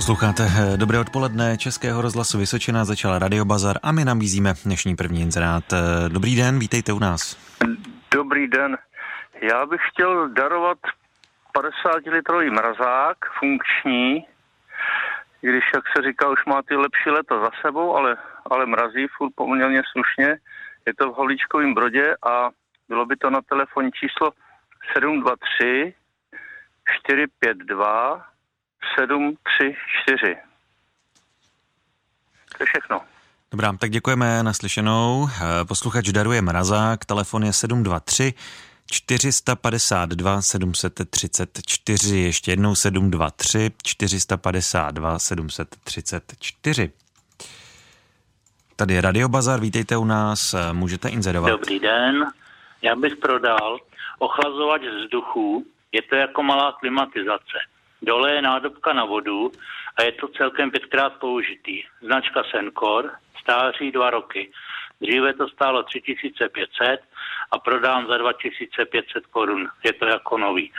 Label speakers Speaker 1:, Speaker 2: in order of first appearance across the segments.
Speaker 1: Posloucháte eh, Dobré odpoledne Českého rozhlasu Vysočina, začala Radio Bazar a my nabízíme dnešní první inzerát. Eh, dobrý den, vítejte u nás.
Speaker 2: Dobrý den. Já bych chtěl darovat 50 litrový mrazák, funkční, když, jak se říká, už má ty lepší leta za sebou, ale, ale mrazí furt poměrně slušně. Je to v Holíčkovém brodě a bylo by to na telefonní číslo 723 452 734. To je všechno.
Speaker 1: Dobrá, tak děkujeme naslyšenou. Eh, posluchač daruje mrazák, telefon je 723 452 734, ještě jednou 723 452 734. Tady je Radio Bazar, vítejte u nás, eh, můžete inzerovat.
Speaker 3: Dobrý den, já bych prodal ochlazovač vzduchu, je to jako malá klimatizace. Dole je nádobka na vodu a je to celkem pětkrát použitý. Značka Sencor, stáří dva roky. Dříve to stálo 3500 a prodám za 2500 korun. Je to jako nový.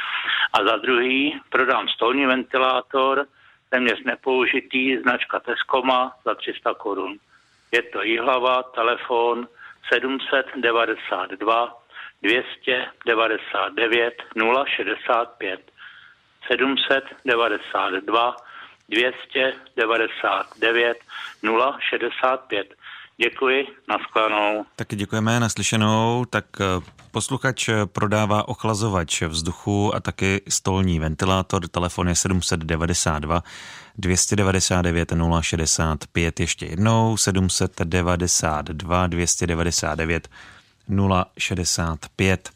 Speaker 3: A za druhý prodám stolní ventilátor, téměř nepoužitý, značka Tescoma za 300 korun. Je to hlava, telefon 792 299 065. 792 299 065. Děkuji, naschledanou.
Speaker 1: Taky děkujeme, naslyšenou. Tak eh, posluchač prodává ochlazovač vzduchu a taky stolní ventilátor. Telefon je 792 299 065. Ještě jednou 792 299 065.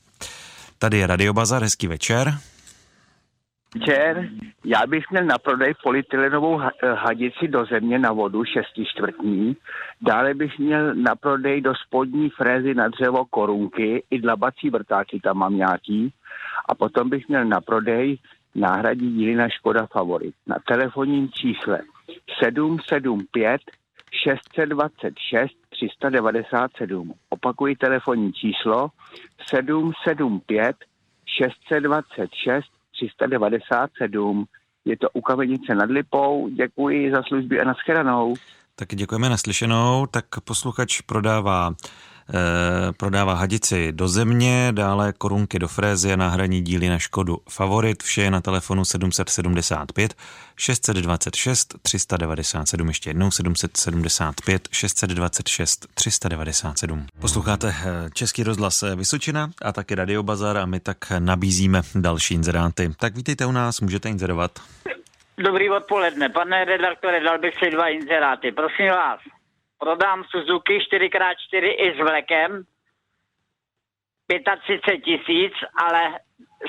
Speaker 1: Tady je Radio Bazar, hezký večer.
Speaker 4: Večer, já bych měl na prodej polytylenovou hadici do země na vodu 6 čtvrtní. Dále bych měl na prodej do spodní frézy na dřevo korunky, i dlabací vrtáky tam mám nějaký. A potom bych měl na prodej náhradní díly na Škoda Favorit na telefonním čísle 775 626 397. Opakuji telefonní číslo 775 626 397. Je to u Kamenice nad Lipou. Děkuji za služby a nashledanou.
Speaker 1: Tak děkujeme naslyšenou. Tak posluchač prodává prodává hadici do země, dále korunky do frézy a náhradní díly na Škodu Favorit. Vše je na telefonu 775 626 397, ještě jednou 775 626 397. Posloucháte eh, Český rozhlas eh, Vysočina a taky Radio Bazar a my tak nabízíme další inzeráty. Tak vítejte u nás, můžete inzerovat.
Speaker 5: Dobrý odpoledne, pane redaktore, dal bych si dva inzeráty. Prosím vás, prodám Suzuki 4x4 i s vlekem 35 tisíc, ale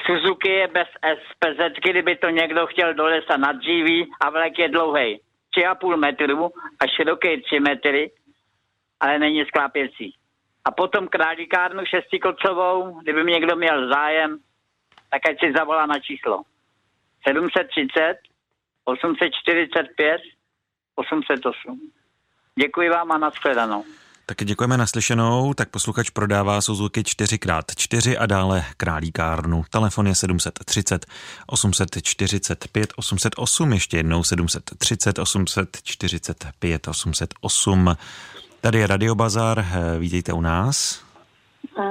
Speaker 5: Suzuki je bez SPZ, kdyby to někdo chtěl do lesa nadříví a vlek je dlouhý 3,5 metru a široký 3 metry, ale není sklápěcí. A potom králíkárnu šestikocovou, kdyby mě někdo měl zájem, tak ať si zavolá na číslo 730 845 808. Děkuji vám a nashledanou.
Speaker 1: Taky děkujeme naslyšenou, tak posluchač prodává Suzuki 4x4 a dále králíkárnu. Telefon je 730 845 808, ještě jednou 730 845 808. Tady je Radio Bazar, vítejte u nás.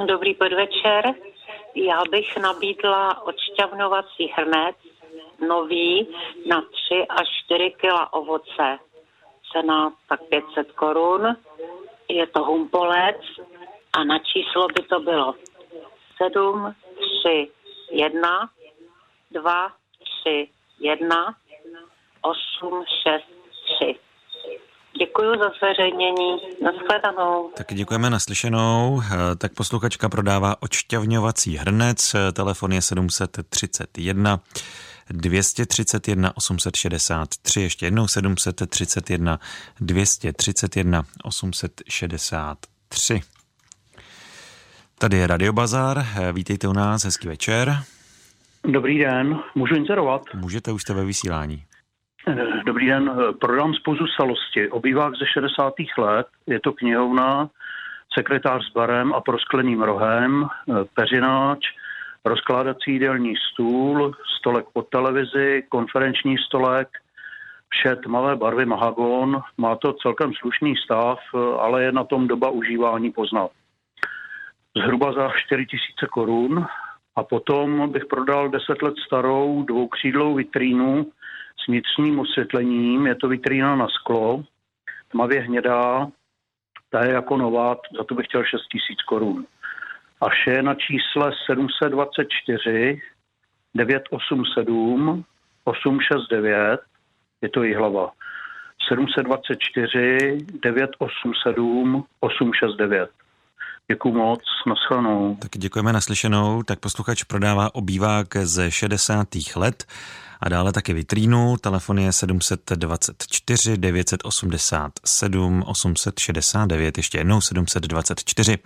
Speaker 6: Dobrý podvečer. Já bych nabídla odšťavnovací hrnec nový na 3 až 4 kg ovoce cena tak 500 korun. Je to humpolec a na číslo by to bylo 7, 3, 1, 2, 3, 1, 8, 6, 3. Děkuji za zveřejnění. Naschledanou.
Speaker 1: Tak děkujeme naslyšenou. Tak posluchačka prodává odšťavňovací hrnec. Telefon je 731 231 863, ještě jednou 731 231 863. Tady je Radio Bazar, vítejte u nás, hezký večer.
Speaker 7: Dobrý den, můžu inzerovat?
Speaker 1: Můžete, už jste ve vysílání.
Speaker 7: Dobrý den, prodám spoustu salosti, obývák ze 60. let, je to knihovna, sekretář s barem a proskleným rohem, peřináč, rozkládací jídelní stůl, stolek pod televizi, konferenční stolek, vše tmavé barvy mahagon, má to celkem slušný stav, ale je na tom doba užívání poznat. Zhruba za 4000 korun a potom bych prodal 10 let starou dvoukřídlou vitrínu s vnitřním osvětlením. Je to vitrína na sklo, tmavě hnědá, ta je jako nová, za to bych chtěl 6 tisíc korun. A vše je na čísle 724 987 869, je to hlava. 724 987 869. Děkuji moc, nashledanou.
Speaker 1: Tak děkujeme naslyšenou. Tak posluchač prodává obývák ze 60. let a dále taky vitrínu. Telefon je 724 987 869, ještě jednou 724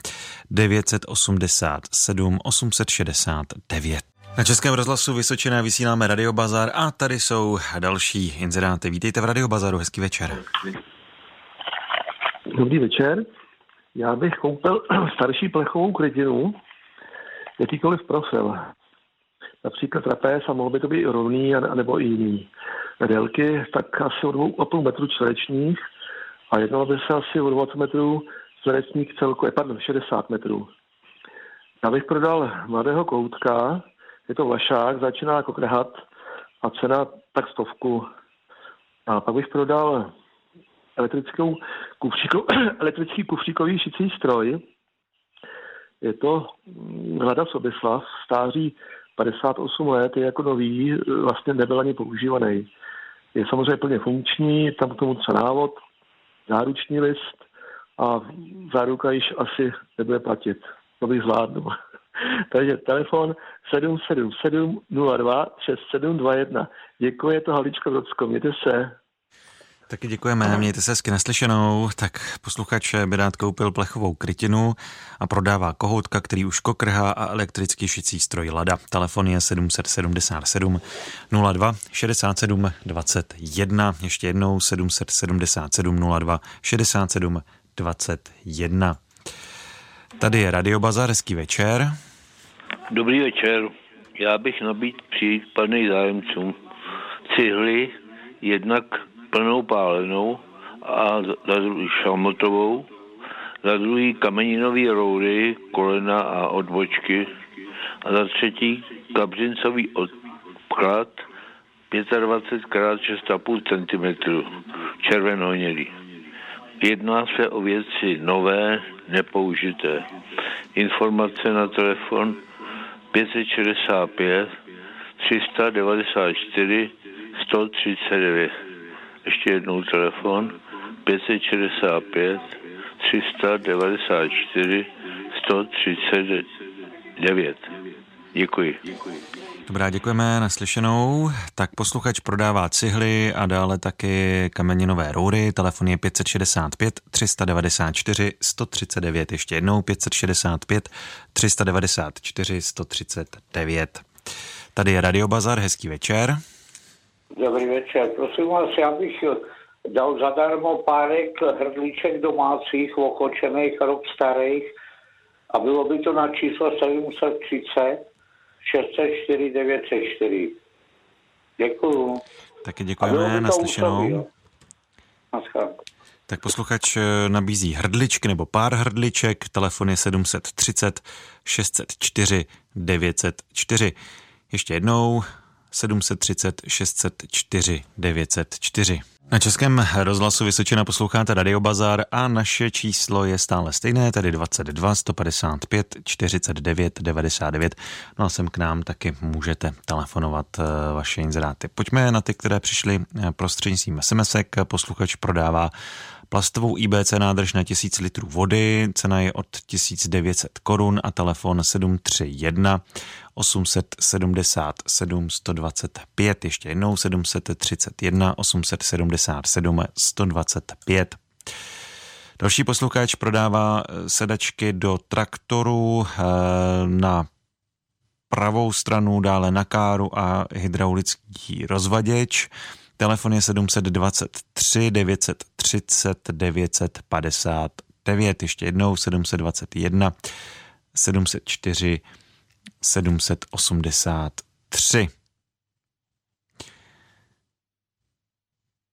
Speaker 1: 987 869. Na Českém rozhlasu Vysočené vysíláme Radio Bazar a tady jsou další inzeráty. Vítejte v Radio Bazaru, hezký večer.
Speaker 8: Dobrý večer. Já bych koupil starší plechovou krytinu, jakýkoliv profil. Například trapéz a mohl by to být rovný, nebo i jiný. Délky tak asi o 2,5 metru čtverečních a jednalo by se asi o 20 metrů čtverečních celku, eh, pardon, 60 metrů. Já bych prodal mladého koutka, je to Vlašák, začíná jako krehat a cena tak stovku. A pak bych prodal elektrickou kufříko, elektrický kufříkový šicí stroj. Je to Hlada Sobislav, stáří 58 let, je jako nový, vlastně nebyl ani používaný. Je samozřejmě plně funkční, tam k tomu třeba návod, záruční list a záruka již asi nebude platit. To bych zvládnu. Takže telefon 777 02 6721. Děkuji, je to Haličko Brodsko. Mějte se.
Speaker 1: Taky děkujeme, mějte se hezky naslyšenou. Tak posluchač by rád koupil plechovou krytinu a prodává kohoutka, který už kokrhá a elektrický šicí stroj Lada. Telefon je 777 02 67 21. Ještě jednou 777 02 67 21. Tady je Radio Bazar, hezký večer.
Speaker 9: Dobrý večer. Já bych nabít případných zájemcům cihly jednak plnou pálenou a za druhý šalmotovou, za druhý kameninový roudy, kolena a odbočky a za třetí kabřincový odklad 25 x 6,5 cm červenohnědý. Jedná se o věci nové, nepoužité. Informace na telefon 565 394 139. Ještě jednou telefon 565 394 139. Děkuji.
Speaker 1: Dobrá, děkujeme naslyšenou. Tak posluchač prodává cihly a dále taky kameninové roury. Telefon je 565 394 139. Ještě jednou 565 394 139. Tady je Radio Bazar, hezký večer.
Speaker 10: Dobrý večer. Prosím vás, já bych dal zadarmo párek hrdlíček domácích, ochočených, rok starých a bylo by to na číslo 730 604 904. Děkuju.
Speaker 1: Taky děkujeme, naslyšenou. Tak posluchač eh, nabízí hrdličky nebo pár hrdliček, telefon je 730 604 904. Ještě jednou 730 604 904. Na Českém rozhlasu Vysočina posloucháte Radio Bazar a naše číslo je stále stejné, tedy 22 155 49 99. No a sem k nám taky můžete telefonovat eh, vaše inzeráty. Pojďme na ty, které přišly eh, prostřednictvím SMSek. Posluchač prodává plastovou IBC nádrž na 1000 litrů vody, cena je od 1900 korun a telefon 731 877 125, ještě jednou 731 877 125. Další posluchač prodává eh, sedačky do traktoru eh, na pravou stranu, dále na káru a hydraulický rozvaděč. Telefon je 723 930 959. Ještě jednou 721 704 783.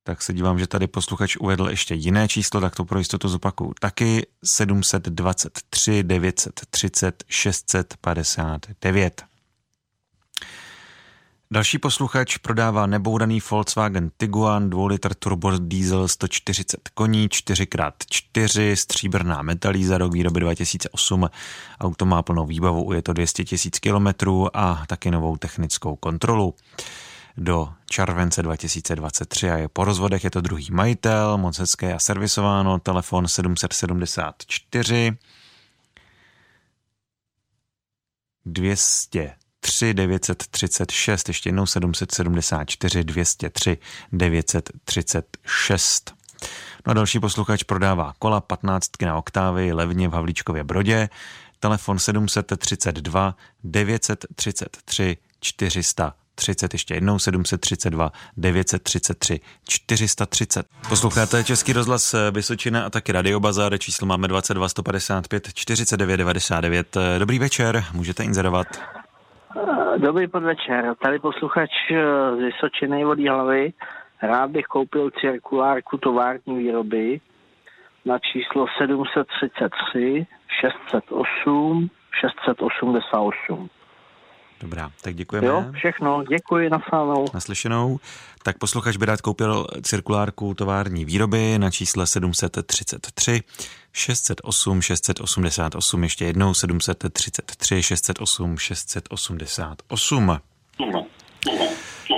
Speaker 1: tak se dívám, že tady posluchač uvedl ještě jiné číslo, tak to pro jistotu zopakuju. Taky 723 930 659. Další posluchač prodává nebouraný Volkswagen Tiguan, 2 litr turbo diesel 140 koní, 4x4, stříbrná metalíza rok výroby 2008. Auto má plnou výbavu, je to 200 000 km a taky novou technickou kontrolu do července 2023 a je po rozvodech, je to druhý majitel, moc hezké a servisováno, telefon 774 200 3 936, ještě jednou 774 203 936. No a další posluchač prodává kola 15 na oktávy levně v Havlíčkově Brodě. Telefon 732 933 400 30, ještě jednou 732 933 430. Posloucháte Český rozhlas Vysočina a taky Radio Bazar, číslo máme 22 155 49 99. Dobrý večer, můžete inzerovat.
Speaker 11: Dobrý podvečer, tady posluchač z Vysočiny od hlavy. Rád bych koupil cirkulárku tovární výroby na číslo 733 608 688.
Speaker 1: Dobrá, tak děkujeme.
Speaker 11: Jo, všechno, děkuji, naslyšenou.
Speaker 1: Naslyšenou. Tak posluchač by rád koupil cirkulárku tovární výroby na čísle 733 608 688, ještě jednou 733 608 688.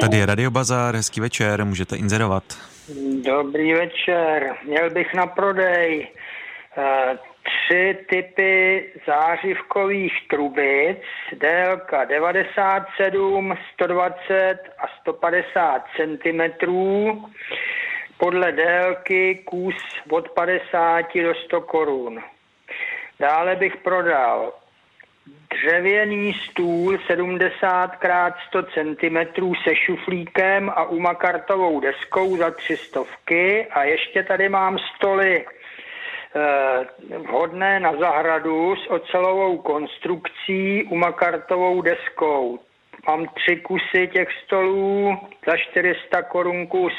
Speaker 1: Tady je Radio Bazar, hezký večer, můžete inzerovat.
Speaker 12: Dobrý večer, měl bych na prodej eh, tři typy zářivkových trubic, délka 97, 120 a 150 cm, podle délky kus od 50 do 100 korun. Dále bych prodal dřevěný stůl 70 x 100 cm se šuflíkem a umakartovou deskou za 300 a ještě tady mám stoly vhodné na zahradu s ocelovou konstrukcí umakartovou deskou. Mám tři kusy těch stolů za 400 korun kus.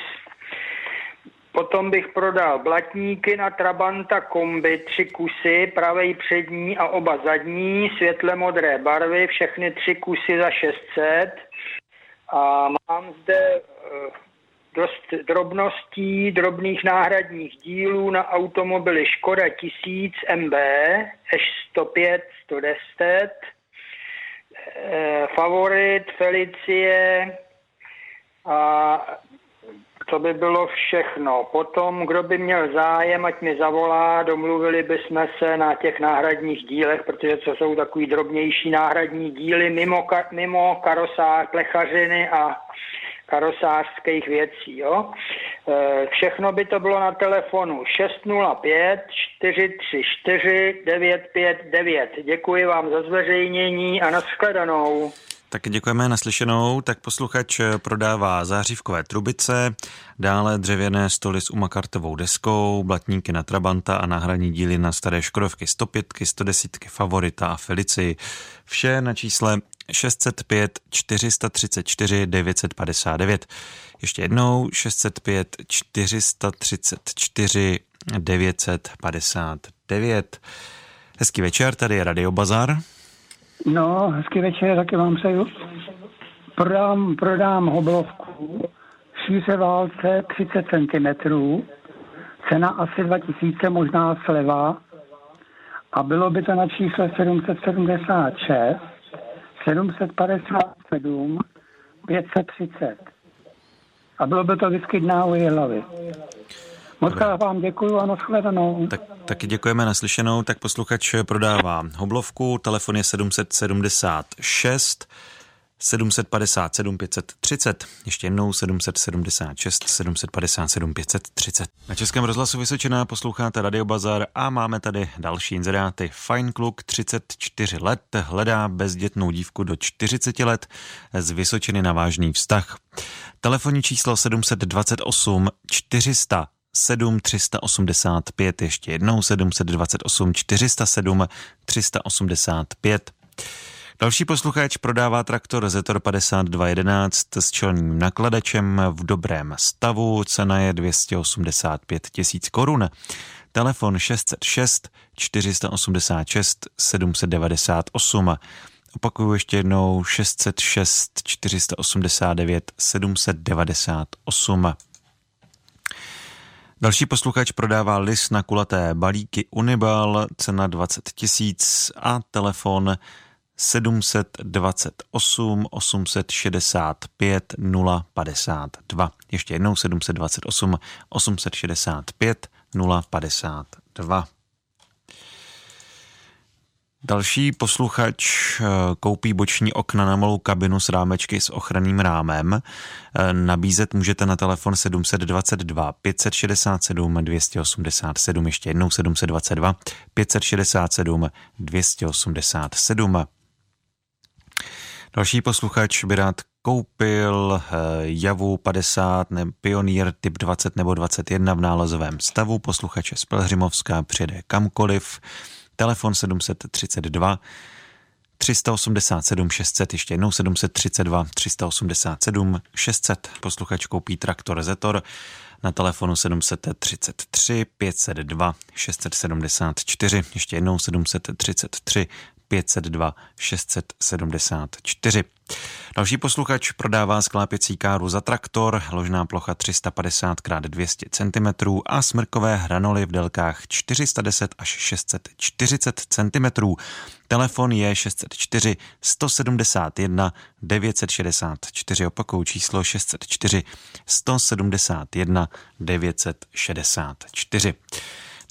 Speaker 12: Potom bych prodal blatníky na Trabanta kombi, tři kusy, pravej přední a oba zadní, světle modré barvy, všechny tři kusy za 600. A mám zde eh, dost drobností, drobných náhradních dílů na automobily Škoda 1000 MB, až 105, 110, Favorit, Felicie a to by bylo všechno. Potom, kdo by měl zájem, ať mi zavolá, domluvili bychom se na těch náhradních dílech, protože to jsou takový drobnější náhradní díly mimo, mimo karosář, plechařiny a karosářských věcí. Jo? E, všechno by to bylo na telefonu 605 434 959. Děkuji vám za zveřejnění a nashledanou.
Speaker 1: Tak děkujeme naslyšenou. Tak posluchač prodává zářivkové trubice, dále dřevěné stoly s umakartovou deskou, blatníky na Trabanta a náhradní díly na staré Škodovky 105, 110, Favorita a Felici. Vše na čísle 605 434 959. Ještě jednou 605 434 959. Hezký večer, tady je Radio Bazar.
Speaker 13: No, hezký večer, taky vám přeju. Prodám, prodám hoblovku, šíře válce 30 cm, cena asi 2000, možná sleva, a bylo by to na čísle 776 757 530. A bylo by to vždycky dná u hlavy. Moc vám děkuji a nashledanou.
Speaker 1: Tak, taky děkujeme naslyšenou. Tak posluchač prodává hoblovku, telefon je 776 757 530, ještě jednou 776 757 530. Na Českém rozhlasu Vysočená posloucháte Radio Bazar a máme tady další inzeráty. Fajn kluk, 34 let, hledá bezdětnou dívku do 40 let z Vysočiny na vážný vztah. Telefonní číslo 728 400 7 385, ještě jednou 728 407 385. Další posluchač prodává traktor Zetor 5211 s čelním nakladačem v dobrém stavu. Cena je 285 tisíc korun. Telefon 606 486 798. Opakuju ještě jednou 606 489 798. Další posluchač prodává lis na kulaté balíky Unibal, cena 20 tisíc a telefon 728 865 052. Ještě jednou 728 865 052. Další posluchač eh, koupí boční okna na malou kabinu s rámečky s ochranným rámem. Eh, nabízet můžete na telefon 722 567 287, ještě jednou 722 567 287. Další posluchač by rád koupil eh, Javu 50 ne, Pionýr typ 20 nebo 21 v nálezovém stavu. Posluchače z Pelhřimovská přijede kamkoliv. Telefon 732 387 600, ještě jednou 732 387 600. Posluchač koupí traktor Zetor na telefonu 733 502 674, ještě jednou 733 502 674. Další posluchač prodává sklápěcí káru za traktor, ložná plocha 350 x 200 cm a smrkové hranoly v délkách 410 až 640 cm. Telefon je 604 171 964, opakou číslo 604 171 964.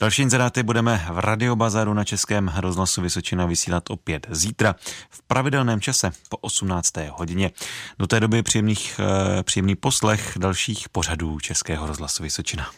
Speaker 1: Další inzeráty budeme v Radiobazaru na Českém rozhlasu Vysočina vysílat opět zítra v pravidelném čase po 18. hodině. Do té doby příjemných, eh, příjemný poslech dalších pořadů Českého rozhlasu Vysočina.